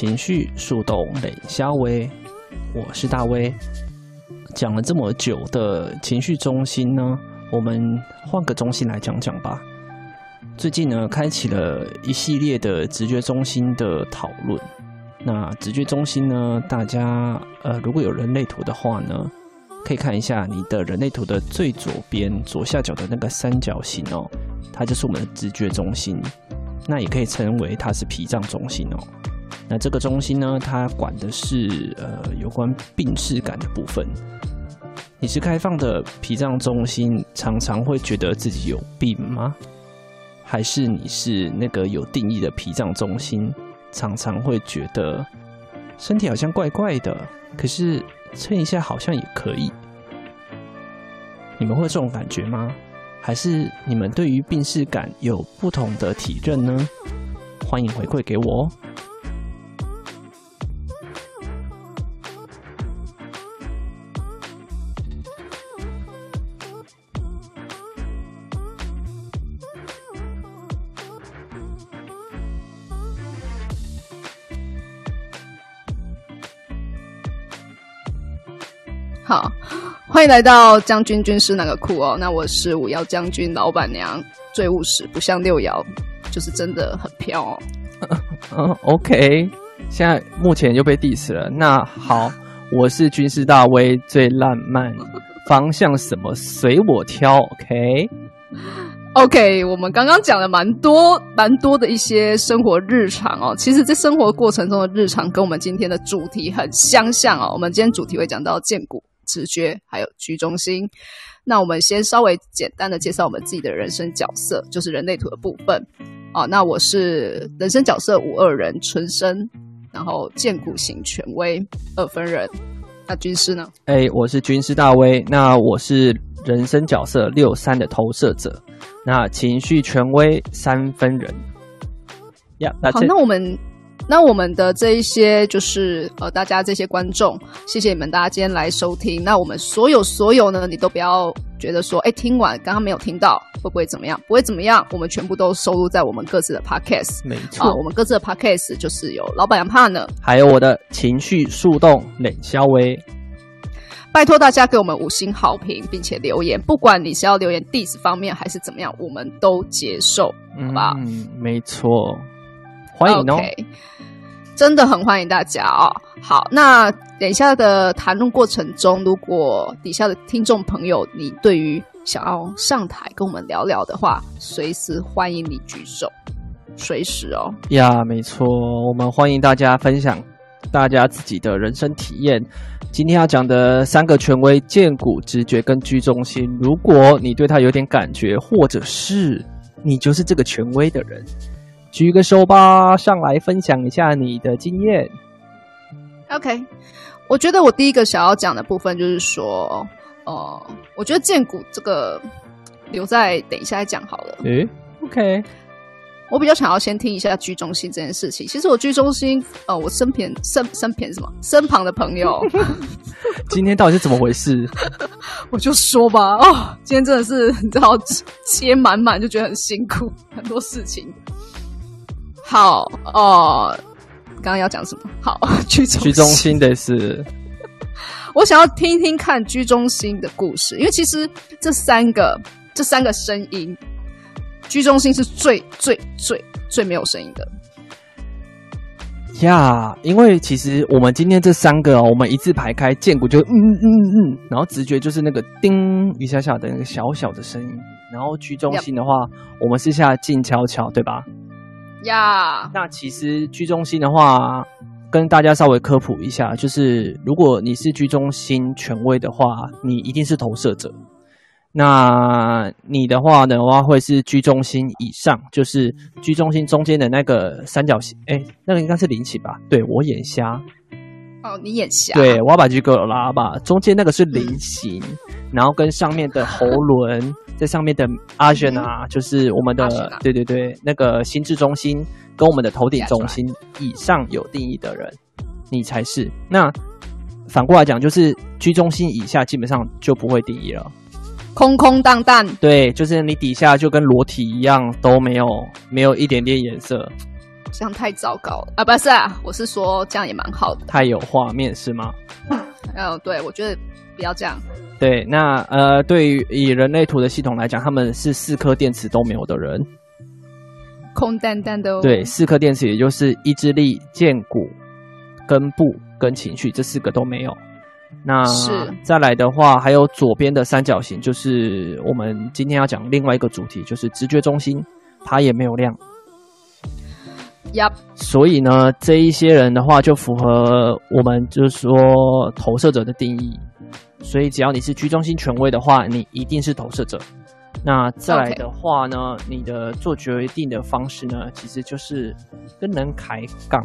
情绪树洞冷肖威，我是大威。讲了这么久的情绪中心呢，我们换个中心来讲讲吧。最近呢，开启了一系列的直觉中心的讨论。那直觉中心呢，大家呃，如果有人类图的话呢，可以看一下你的人类图的最左边左下角的那个三角形哦，它就是我们的直觉中心。那也可以称为它是脾脏中心哦。那这个中心呢，它管的是呃有关病识感的部分。你是开放的脾脏中心，常常会觉得自己有病吗？还是你是那个有定义的脾脏中心，常常会觉得身体好像怪怪的，可是称一下好像也可以？你们会这种感觉吗？还是你们对于病识感有不同的体认呢？欢迎回馈给我哦。好，欢迎来到将军军师那个酷哦。那我是五爻将军老板娘，最务实，不像六爻，就是真的很飘哦。嗯，OK，现在目前又被 diss 了。那好，我是军师大威，最浪漫，方向什么随我挑。OK，OK，我们刚刚讲了蛮多蛮多的一些生活日常哦。其实，在生活过程中的日常，跟我们今天的主题很相像哦。我们今天主题会讲到荐骨。直觉还有居中心，那我们先稍微简单的介绍我们自己的人生角色，就是人类图的部分啊。那我是人生角色五二人纯生，然后荐骨型权威二分人。那军师呢？哎，我是军师大威。那我是人生角色六三的投射者，那情绪权威三分人。呀、yeah，好，那我们。那我们的这一些就是呃，大家这些观众，谢谢你们大家今天来收听。那我们所有所有呢，你都不要觉得说，哎，听完刚刚没有听到，会不会怎么样？不会怎么样，我们全部都收录在我们各自的 podcast。没错，啊，我们各自的 podcast 就是有老板娘怕呢，还有我的情绪树洞冷肖威。拜托大家给我们五星好评，并且留言，不管你是要留言 diss 方面还是怎么样，我们都接受，好吧？嗯，没错。欢迎哦，okay, 真的很欢迎大家哦。好，那等一下的谈论过程中，如果底下的听众朋友，你对于想要上台跟我们聊聊的话，随时欢迎你举手，随时哦。呀，没错，我们欢迎大家分享大家自己的人生体验。今天要讲的三个权威：荐骨、直觉跟居中心。如果你对他有点感觉，或者是你就是这个权威的人。举个手吧，上来分享一下你的经验。OK，我觉得我第一个想要讲的部分就是说，呃，我觉得荐股这个留在等一下再讲好了。诶，OK，我比较想要先听一下居中心这件事情。其实我居中心，呃，我身边身身边什么身旁的朋友，今天到底是怎么回事？我就说吧，哦，今天真的是你知道切满满，就觉得很辛苦，很多事情。好哦，刚刚要讲什么？好，居中居中心的是，我想要听一听看居中心的故事，因为其实这三个这三个声音，居中心是最最最最没有声音的呀。Yeah, 因为其实我们今天这三个，哦我们一字排开，荐骨就嗯嗯嗯，然后直觉就是那个叮一下下的那个小小的声音，然后居中心的话，Yep. 我们是下静悄悄，对吧？呀，那其实居中心的话，跟大家稍微科普一下，就是如果你是居中心权威的话，你一定是投射者。那你的话的话，会是居中心以上，就是居中心中间的那个三角形，哎，那个应该是菱形吧？对，我眼瞎。哦，你眼瞎。对，我要把这个拉吧，中间那个是菱形，嗯、然后跟上面的喉轮，在上面的阿轩啊，就是我们的，啊、对对对，那个心智中心跟我们的头顶中心以上有定义的人，你才是。那反过来讲，就是居中心以下基本上就不会定义了。空空荡荡，对，就是你底下就跟裸体一样，都没有没有一点点颜色，这样太糟糕了啊！不是啊，我是说这样也蛮好的，太有画面是吗？嗯，对，我觉得不要这样。对，那呃，对于以人类图的系统来讲，他们是四颗电池都没有的人，空荡荡的哦。对，四颗电池，也就是意志力、荐骨、根部跟情绪这四个都没有。那再来的话，还有左边的三角形，就是我们今天要讲另外一个主题，就是直觉中心，它也没有亮。Yep. 所以呢，这一些人的话，就符合我们就是说投射者的定义。所以只要你是居中心权威的话，你一定是投射者。那再来的话呢，Okay. 你的做决定的方式呢，其实就是跟人抬杠。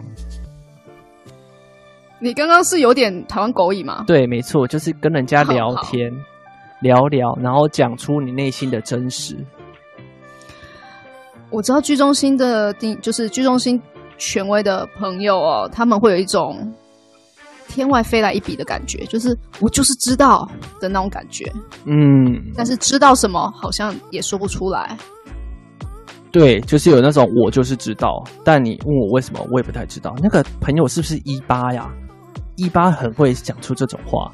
你刚刚是有点台湾狗语吗？对，没错，就是跟人家聊天，好好聊聊，然后讲出你内心的真实。我知道居中心的定，就是居中心权威的朋友哦，他们会有一种天外飞来一笔的感觉，就是我就是知道的那种感觉。嗯，但是知道什么好像也说不出来。对，就是有那种我就是知道，但你问我为什么，我也不太知道。那个朋友是不是一八呀？一八很会讲出这种话，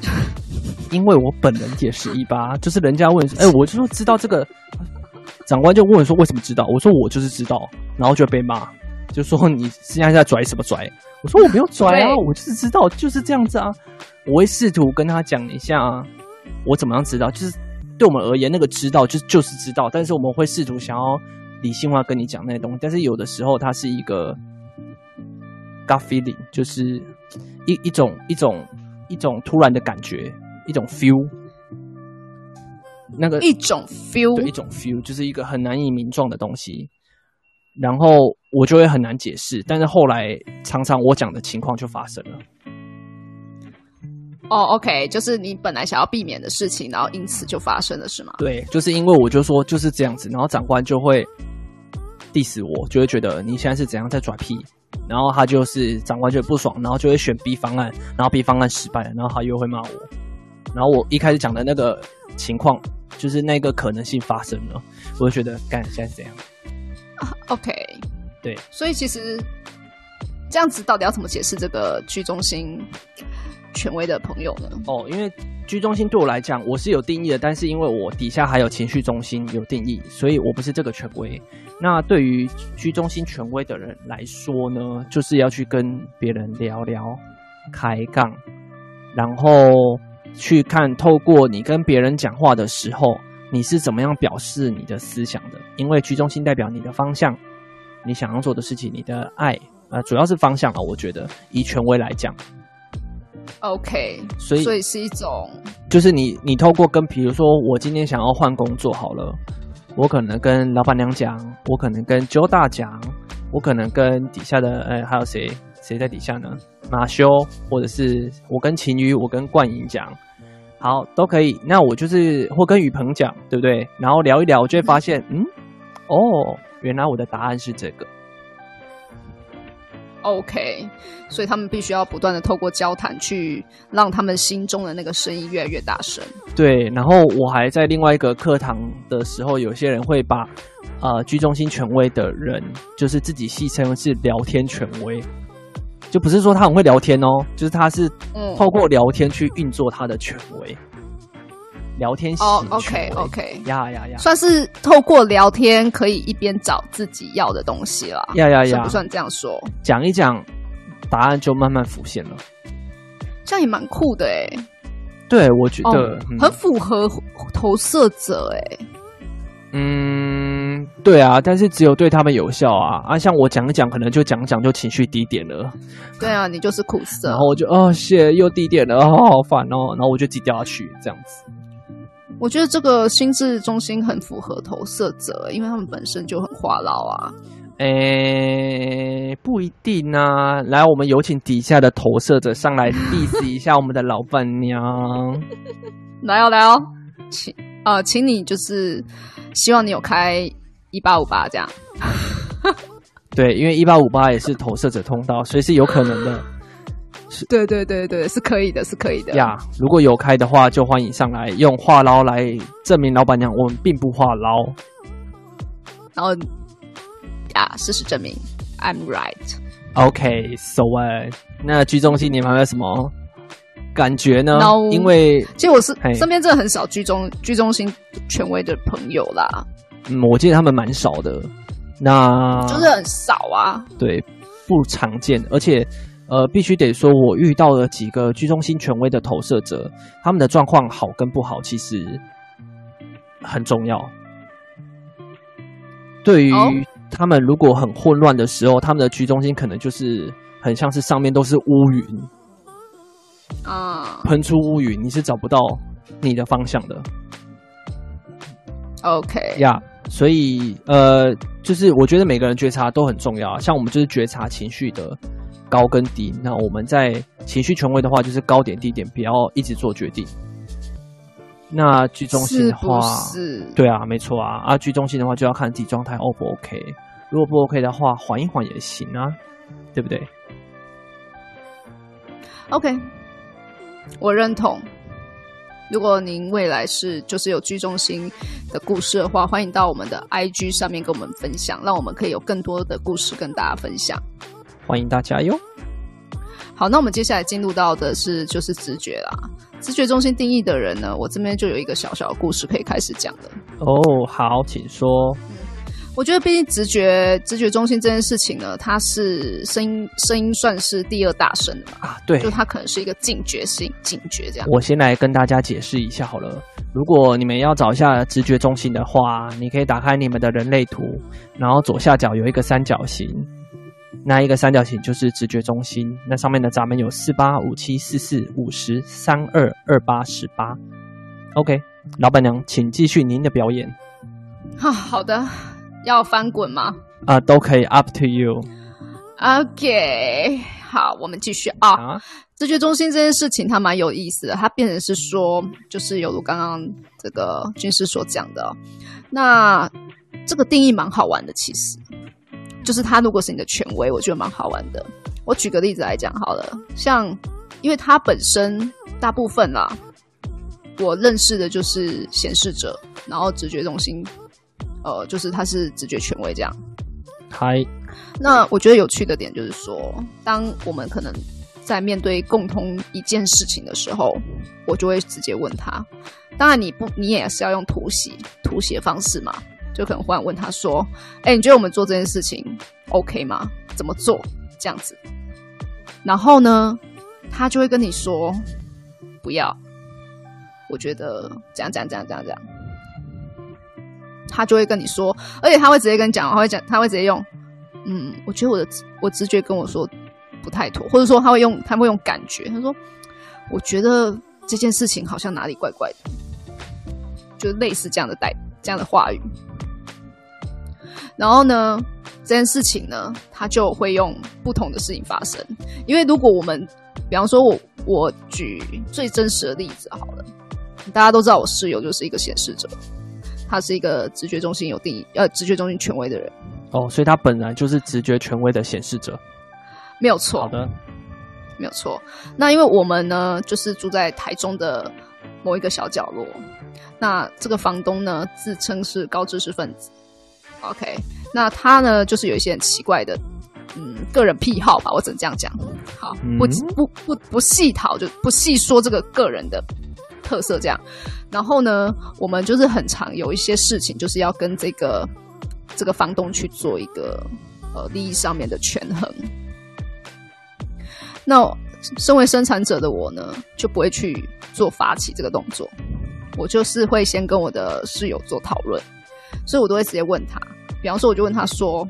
因为我本人也是一八，就是人家问，哎，我就说知道这个，长官就问说为什么知道？我说我就是知道，然后就被骂，就说你现在在拽什么拽？我说我没有拽啊，我就是知道就是这样子啊。我会试图跟他讲一下，我怎么样知道，就是对我们而言，那个知道就就是知道，但是我们会试图想要理性化跟你讲那些东西，但是有的时候它是一个 gut feeling，就是。一一种一种一种突然的感觉，一种 feel，那个一种 feel，对，一种 feel，就是一个很难以名状的东西，然后我就会很难解释，但是后来常常我讲的情况就发生了。哦、oh，OK，就是你本来想要避免的事情，然后因此就发生了，是吗？对，就是因为我就说就是这样子，然后长官就会 diss 我，就会觉得你现在是怎样在拽屁。然后他就是长官就不爽，然后就会选 B 方案，然后 B 方案失败了，然后他又会骂我。然后我一开始讲的那个情况，就是那个可能性发生了，我就觉得，干，现在是怎样 OK，对，所以其实这样子到底要怎么解释这个居中心权威的朋友呢？哦，因为居中心对我来讲，我是有定义的，但是因为我底下还有情绪中心有定义，所以我不是这个权威。那对于居中心权威的人来说呢，就是要去跟别人聊聊，开杠，然后去看透过你跟别人讲话的时候，你是怎么样表示你的思想的？因为居中心代表你的方向，你想要做的事情，你的爱，呃，主要是方向啊。我觉得以权威来讲，OK，所以所以是一种，就是你你透过跟，比如说我今天想要换工作好了。我可能跟老板娘讲，我可能跟周大讲，我可能跟底下的，呃，还有谁？谁在底下呢？马修，或者是我跟秦宇，我跟冠莹讲，好，都可以。那我就是或跟雨鹏讲，对不对？然后聊一聊，我就会发现，嗯，哦，原来我的答案是这个。OK，所以他们必须要不断的透过交谈，去让他们心中的那个声音越来越大声。对，然后我还在另外一个课堂的时候，有些人会把呃居中心权威的人，就是自己戏称是聊天权威，就不是说他很会聊天哦，就是他是透过聊天去运作他的权威。聊天哦、oh，OK OK，呀呀呀，算是透过聊天可以一边找自己要的东西了。呀呀呀，算不算这样说？讲一讲，答案就慢慢浮现了。这样也蛮酷的哎。对，我觉得、oh, 嗯、很符合投射者哎。嗯，对啊，但是只有对他们有效啊啊！像我讲一讲，可能就讲讲就情绪低点了。对啊，你就是苦涩。然后我就哦，谢又低点了，哦，好烦哦。然后我就自己掉下去，这样子。我觉得这个心智中心很符合投射者，因为他们本身就很话痨啊。诶，不一定啊。来，我们有请底下的投射者上来 diss 一下我们的老板娘。来哦，来哦，请呃，请你就是希望你有开一八五八这样。对，因为一八五八也是投射者通道，所以是有可能的。是，对对对对，是可以的，是可以的呀。如果有开的话，就欢迎上来用话唠来证明老板娘我们并不话唠。然后。呀！事实证明，I'm right。OK，so、okay, 那居中心你们还有什么感觉呢？No, 因为其实我是身边真的很少居中居中心权威的朋友啦。嗯，我记得他们蛮少的。那就是很少啊。对，不常见，而且呃，必须得说，我遇到了几个居中心权威的投射者，他们的状况好跟不好，其实很重要。对于、oh? 他们如果很混乱的时候，他们的居中心可能就是很像是上面都是乌云啊，喷出乌云，你是找不到你的方向的。OK 呀，yeah, 所以呃，就是我觉得每个人觉察都很重要，像我们就是觉察情绪的高跟低。那我们在情绪权威的话，就是高点低点，不要一直做决定。那居中心的话，对啊，没错啊。啊，居中心的话就要看自己状态 O 不 OK。如果不 OK 的话，缓一缓也行啊，对不对？OK，我认同。如果您未来是就是有居中心的故事的话，欢迎到我们的 IG 上面跟我们分享，让我们可以有更多的故事跟大家分享。欢迎大家哟。好，那我们接下来进入到的是就是直觉啦。直觉中心定义的人呢，我这边就有一个小小的故事可以开始讲的。哦，好，请说。嗯，我觉得毕竟直觉直觉中心这件事情呢，它是声音声音算是第二大声的嘛。啊，对，就它可能是一个警觉性警觉这样。我先来跟大家解释一下好了。如果你们要找一下直觉中心的话，你可以打开你们的人类图，然后左下角有一个三角形。那一个三角形就是直觉中心，那上面的闸门有四八五七四四五十三二二八十八。OK，老板娘，请继续您的表演。好好的，要翻滚吗？啊，都可以，up to you。OK，好，我们继续啊。啊直觉中心这件事情它蛮有意思的，它变成是说，就是犹如刚刚这个军师所讲的，那这个定义蛮好玩的，其实。就是他如果是你的权威，我觉得蛮好玩的。我举个例子来讲好了，像因为它本身大部分啦，我认识的就是显示者，然后直觉中心，呃，就是他是直觉权威这样。嗨，那我觉得有趣的点就是说，当我们可能在面对共同一件事情的时候，我就会直接问他。当然你不，你也是要用图写图写方式嘛。就可能忽然问他说：“哎、欸，你觉得我们做这件事情 OK 吗？怎么做？这样子。”然后呢，他就会跟你说：“不要。”我觉得这样这样这样这样这样。他就会跟你说，而且他会直接跟你讲，他会讲，他会直接用：“嗯，我觉得我的我直觉跟我说不太妥，或者说他会用他会用感觉，他说我觉得这件事情好像哪里怪怪的，就类似这样的代这样的话语。”然后呢，这件事情呢，他就会用不同的事情发生。因为如果我们，比方说我我举最真实的例子好了，大家都知道我室友就是一个显示者，他是一个直觉中心有定义，呃，直觉中心权威的人。哦，所以他本来就是直觉权威的显示者，没有错。好的，没有错。那因为我们呢，就是住在台中的某一个小角落，那这个房东呢，自称是高知识分子。OK，那他呢，就是有一些很奇怪的，嗯，个人癖好吧，我只能这样讲。好，不不不不细讨，就不细说这个个人的特色这样。然后呢，我们就是很常有一些事情，就是要跟这个这个房东去做一个呃利益上面的权衡。那身为生产者的我呢，就不会去做发起这个动作，我就是会先跟我的室友做讨论。所以我都会直接问他，比方说，我就问他说，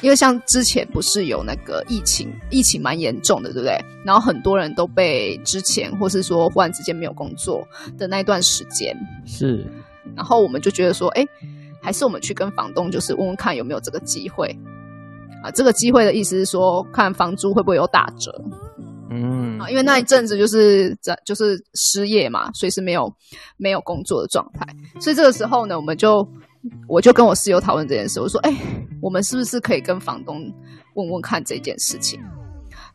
因为像之前不是有那个疫情，疫情蛮严重的，对不对？然后很多人都被之前或是说忽然之间没有工作的那一段时间是，然后我们就觉得说，哎，还是我们去跟房东就是问问看有没有这个机会啊？这个机会的意思是说，看房租会不会有打折。嗯，啊，因为那一阵子就是在就是失业嘛，所以是没有没有工作的状态，所以这个时候呢，我们就我就跟我室友讨论这件事，我说，哎，我们是不是可以跟房东问问看这件事情？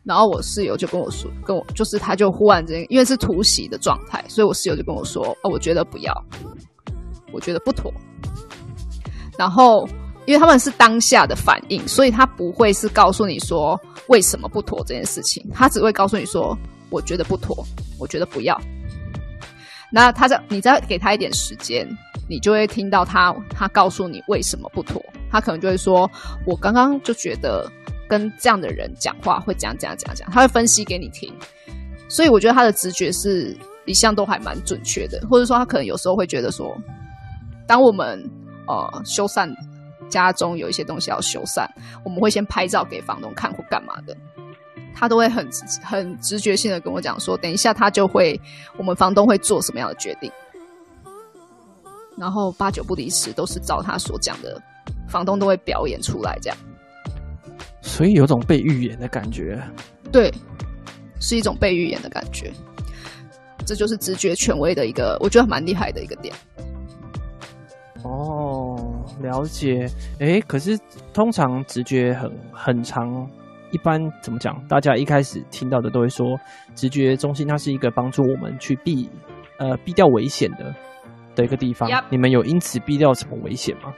然后我室友就跟我说，跟我就是他就忽然间，因为是突袭的状态，所以我室友就跟我说，哦，我觉得不要，我觉得不妥，然后。因为他们是当下的反应，所以他不会是告诉你说为什么不妥这件事情，他只会告诉你说我觉得不妥，我觉得不要。那他在你再给他一点时间，你就会听到他他告诉你为什么不妥，他可能就会说，我刚刚就觉得跟这样的人讲话会这样这样这样这样，他会分析给你听。所以我觉得他的直觉是一向都还蛮准确的，或者说他可能有时候会觉得说，当我们呃修缮。家中有一些东西要修缮，我们会先拍照给房东看或干嘛的，他都会很很直觉性的跟我讲说，等一下他就会，我们房东会做什么样的决定，然后八九不离十都是照他所讲的，房东都会表演出来这样，所以有种被预言的感觉，对，是一种被预言的感觉，这就是直觉权威的一个，我觉得蛮厉害的一个点。哦，了解。诶，可是通常直觉很很长，一般怎么讲？大家一开始听到的都会说，直觉中心它是一个帮助我们去避呃避掉危险的的一个地方。Yep. 你们有因此避掉什么危险吗？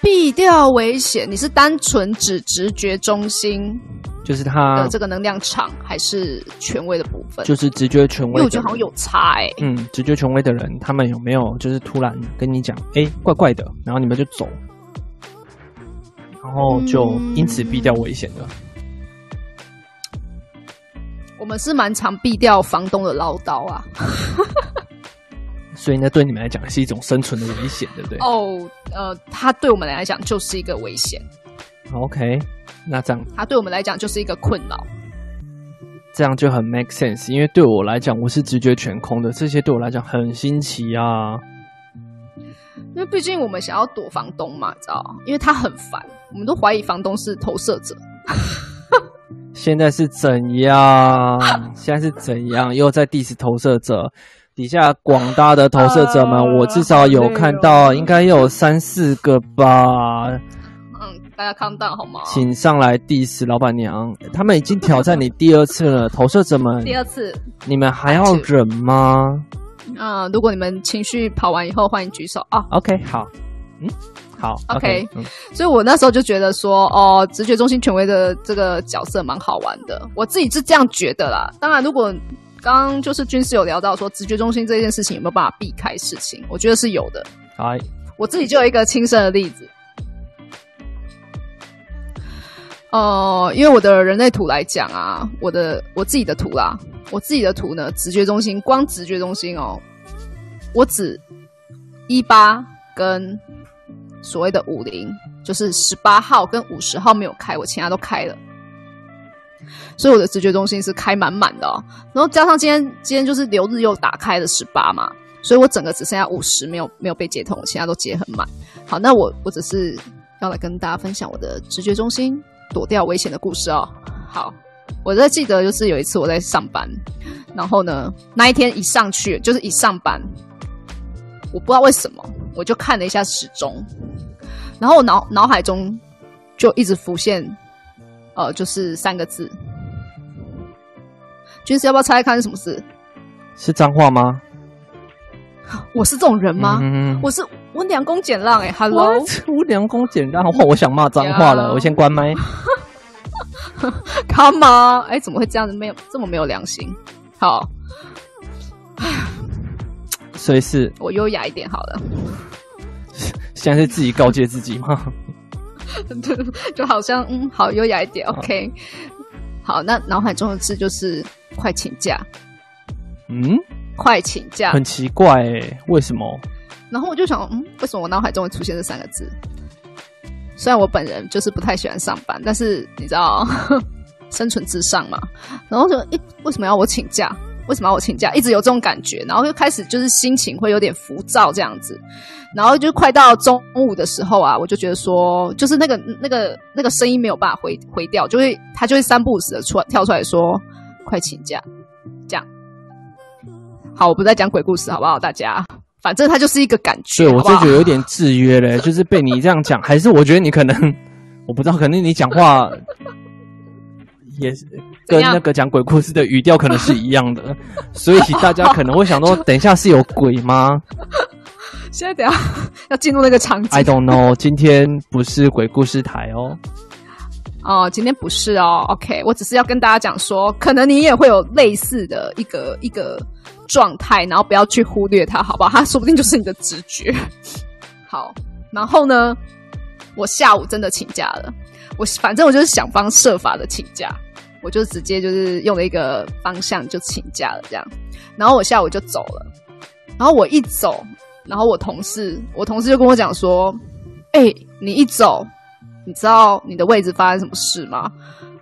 避掉危险？你是单纯指直觉中心？就是它的这个能量场还是权威的部分，就是直觉权威。因为我觉得好像有差哎、欸。嗯，直觉权威的人，他们有没有就是突然跟你讲，哎，怪怪的，然后你们就走，然后就因此避掉危险的、嗯。我们是蛮常避掉房东的唠叨啊。所以呢，对你们来讲是一种生存的危险，对不对？哦，呃，它对我们来讲就是一个危险。OK。那这样，它对我们来讲就是一个困扰。这样就很 make sense，因为对我来讲，我是直觉全空的，这些对我来讲很新奇啊。因为毕竟我们想要躲房东嘛，知道？因为他很烦，我们都怀疑房东是投射者。现在是怎样？现在是怎样？又在 diss 投射者？底下广大的投射者们，呃、我至少有看到，应该有三四个吧。嗯大家 calm down 好吗？请上来 diss 老板娘，他们已经挑战你第二次了，投射者们。第二次，你们还要忍吗？啊、呃，如果你们情绪跑完以后，欢迎举手啊。OK，好，嗯，好，OK, okay、嗯。所以我那时候就觉得说，哦，直觉中心权威的这个角色蛮好玩的，我自己是这样觉得啦。当然，如果刚刚就是军师有聊到说，直觉中心这件事情有没有办法避开事情，我觉得是有的。哎，我自己就有一个亲身的例子。哦、呃，因为我的人类图来讲啊，我的我自己的图啦，我自己的图呢，直觉中心光直觉中心哦，我只一八跟所谓的五零，就是十八号跟五十号没有开，我其他都开了，所以我的直觉中心是开满满的哦。然后加上今天今天就是流日又打开了十八嘛，所以我整个只剩下五十没有没有被接通，其他都接很满。好，那我我只是要来跟大家分享我的直觉中心。躲掉危险的故事哦。好，我在记得就是有一次我在上班，然后呢，那一天一上去就是一上班，我不知道为什么，我就看了一下时钟，然后我脑脑海中就一直浮现，呃，就是三个字。军师要不要猜猜看是什么事？是脏话吗？我是这种人吗？嗯、我是温良恭俭让哎、欸、，Hello，温良恭俭让，我想骂脏话了.我先关麦。Come on，哎、欸，怎么会这样子？没有这么没有良心。好，所以是我优雅一点好了。现在是自己告诫自己吗？对，就好像嗯，好优雅一点。OK，好，那脑海中的字就是快请假。嗯。快请假，很奇怪哎，为什么？然后我就想，嗯，为什么我脑海中会出现这三个字？虽然我本人就是不太喜欢上班，但是你知道，生存至上嘛。然后就，诶，为什么要我请假？为什么要我请假？一直有这种感觉，然后就开始就是心情会有点浮躁这样子。然后就快到中午的时候啊，我就觉得说，就是那个那个那个声音没有办法回回掉，就会他就会三不五时的出来跳出来说，快请假，这样。好，我不再讲鬼故事，好不好？大家，反正他就是一个感觉。对，我就觉得有点制约嘞，就是被你这样讲，还是我觉得你可能，我不知道，可能你讲话也是。跟那个讲鬼故事的语调可能是一样的，所以大家可能会想说，等一下是有鬼吗？现在等下要进入那个场景。I don't know，今天不是鬼故事台哦。哦，今天不是哦。OK，我只是要跟大家讲说，可能你也会有类似的一个一个状态，然后不要去忽略它，好不好？它说不定就是你的直觉。好，然后呢，我下午真的请假了。我反正我就是想方设法的请假。我就直接就是用了一个方向就请假了，这样，然后我下午就走了，然后我一走，然后我同事，我同事就跟我讲说：“哎、你一走，你知道你的位置发生什么事吗？”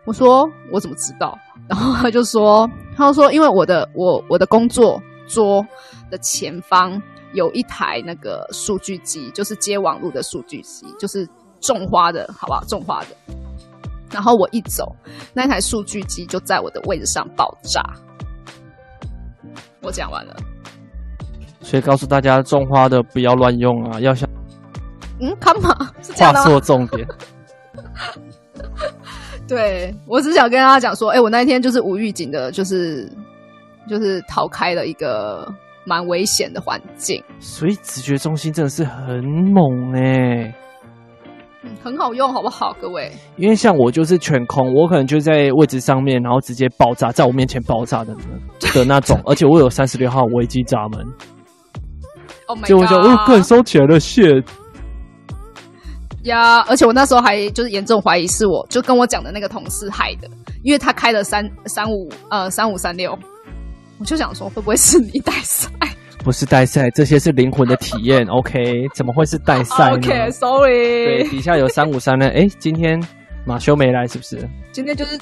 我说：“我怎么知道？”然后他就说：“他就说，因为我的我我的工作桌的前方有一台那个数据机，就是接网络的数据机，就是种花的，好不好？种花的。”然后我一走，那台数据机就在我的位置上爆炸。我讲完了，所以告诉大家，种花的不要乱用啊，要想嗯，干嘛？是这样话说重点。对，我只想跟大家讲说，哎，我那一天就是无预警的，就是就是逃开了一个蛮危险的环境。所以直觉中心真的是很猛哎。嗯，很好用，好不好，各位？因为像我就是全空，我可能就在位置上面，然后直接爆炸，在我面前爆炸的的那种。而且我有三十六号危机闸门。Oh my！就我就哦，个人收起来了，shit。呀，而且我那时候还就是严重怀疑是我就跟我讲的那个同事害的，因为他开了三三五呃三五三六，我就想说会不会是你带赛？不是代赛，这些是灵魂的体验。OK，怎么会是代赛呢？OK，Sorry。对，底下有三五三呢。哎，今天马修没来，是不是？今天就是，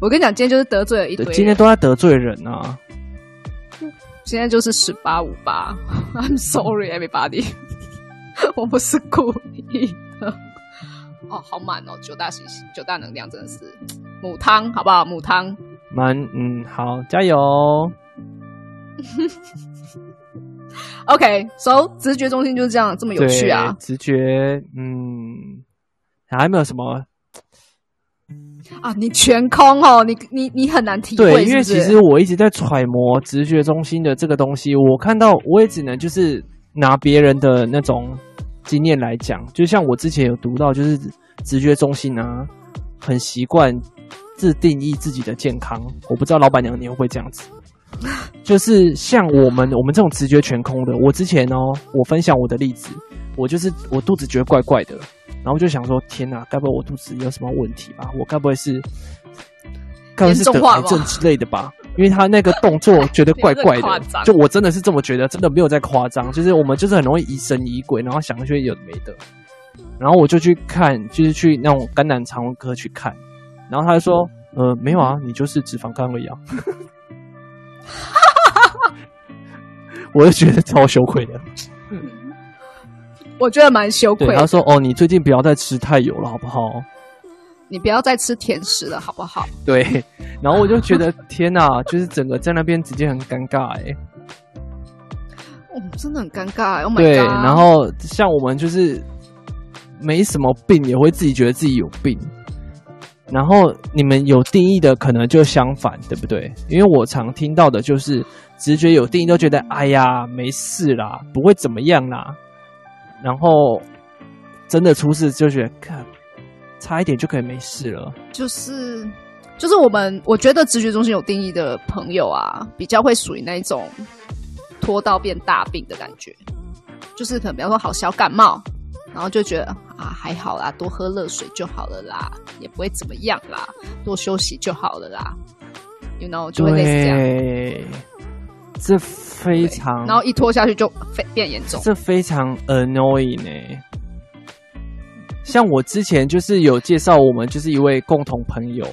我跟你讲，今天就是得罪了一堆。今天都在得罪人啊！今天就是十八五八。I'm sorry, everybody。我不是故意的。哦，好满哦，九大行星，九大能量真的是母汤，好不好？母汤。满，嗯，好，加油。OK，so、okay, 直觉中心就是这样，这么有趣啊！直觉，嗯，还没有什么啊？你全空哦，你你你很难体会因为其实我一直在揣摩直觉中心的这个东西，我看到我也只能就是拿别人的那种经验来讲，就像我之前有读到，就是直觉中心啊，很习惯自定义自己的健康。我不知道老板娘你会不会这样子？就是像我们我们这种直觉全空的，我之前哦，我分享我的例子，我就是我肚子觉得怪怪的，然后就想说，天哪，该不会我肚子有什么问题吧？我该不会是，该不会是得癌症之类的吧？因为他那个动作觉得怪怪的，就我真的是这么觉得，真的没有在夸张，就是我们就是很容易疑神疑鬼，然后想一些有的没的，然后我就去看，就是去那种肝胆肠胃科去看，然后他就说，呃，没有啊，你就是脂肪肝而已啊。我就觉得超羞愧的，我觉得蛮羞愧的。他说：“哦，你最近不要再吃太油了，好不好？你不要再吃甜食了，好不好？”对。然后我就觉得 天哪，就是整个在那边直接很尴尬哎。哦，真的很尴尬哎。对。然后像我们就是没什么病，也会自己觉得自己有病。然后你们有定义的，可能就相反，对不对？因为我常听到的就是。直觉有定义都觉得，哎呀，没事啦，不会怎么样啦。然后真的出事就觉得，看，差一点就可以没事了。就是，就是我们我觉得直觉中心有定义的朋友啊，比较会属于那种拖到变大病的感觉。就是可能比方说好小感冒，然后就觉得啊还好啦，多喝热水就好了啦，也不会怎么样啦，多休息就好了啦。You know，就会类似这样。这非常，然后一拖下去就非变严重，这非常 annoying 呢、欸。像我之前就是有介绍，我们就是一位共同朋友，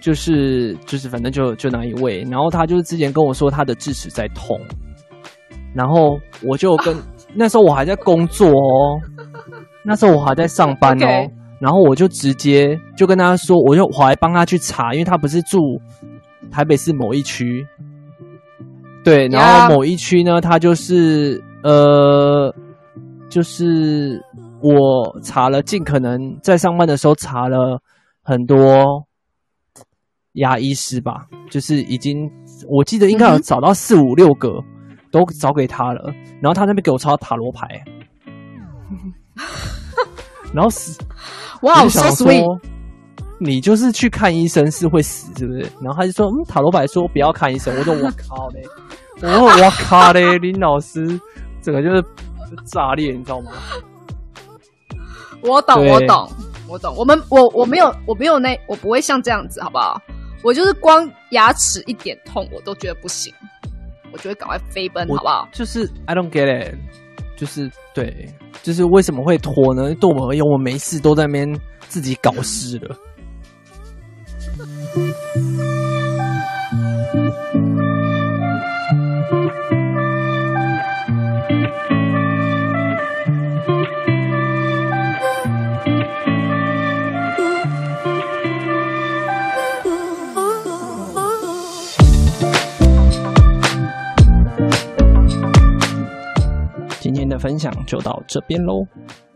就是就是反正就就那一位，然后他就是之前跟我说他的智齿在痛，然后我就跟、啊、那时候我还在工作哦，那时候我还在上班哦，Okay. 然后我就直接就跟他说，我就我还帮他去查，因为他不是住台北市某一区，对，然后某一区呢，他就是呃，就是。我查了，尽可能在上班的时候查了很多牙医师吧，就是已经我记得应该有找到四五六个，都找给他了。然后他那边给我抄塔罗牌，然后死，哇，我就想说，你就是去看医生是会死，是不是？然后他就说，嗯，塔罗牌说不要看医生。我说我 靠嘞，我说我靠嘞，林老师整个就是炸裂，你知道吗？我懂，我懂，我懂。我们，我我没有，我没有那，我不会像这样子，好不好？我就是光牙齿一点痛，我都觉得不行，我就会赶快飞奔，好不好？就是 I don't get it，就是对，就是为什么会拖呢？对我们而言，我们没事都在那边自己搞事了。就到这边喽。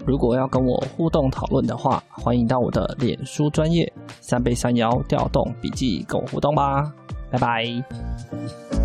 如果要跟我互动讨论的话，欢迎到我的脸书专业三倍三摇调动笔记跟我互动吧。拜拜。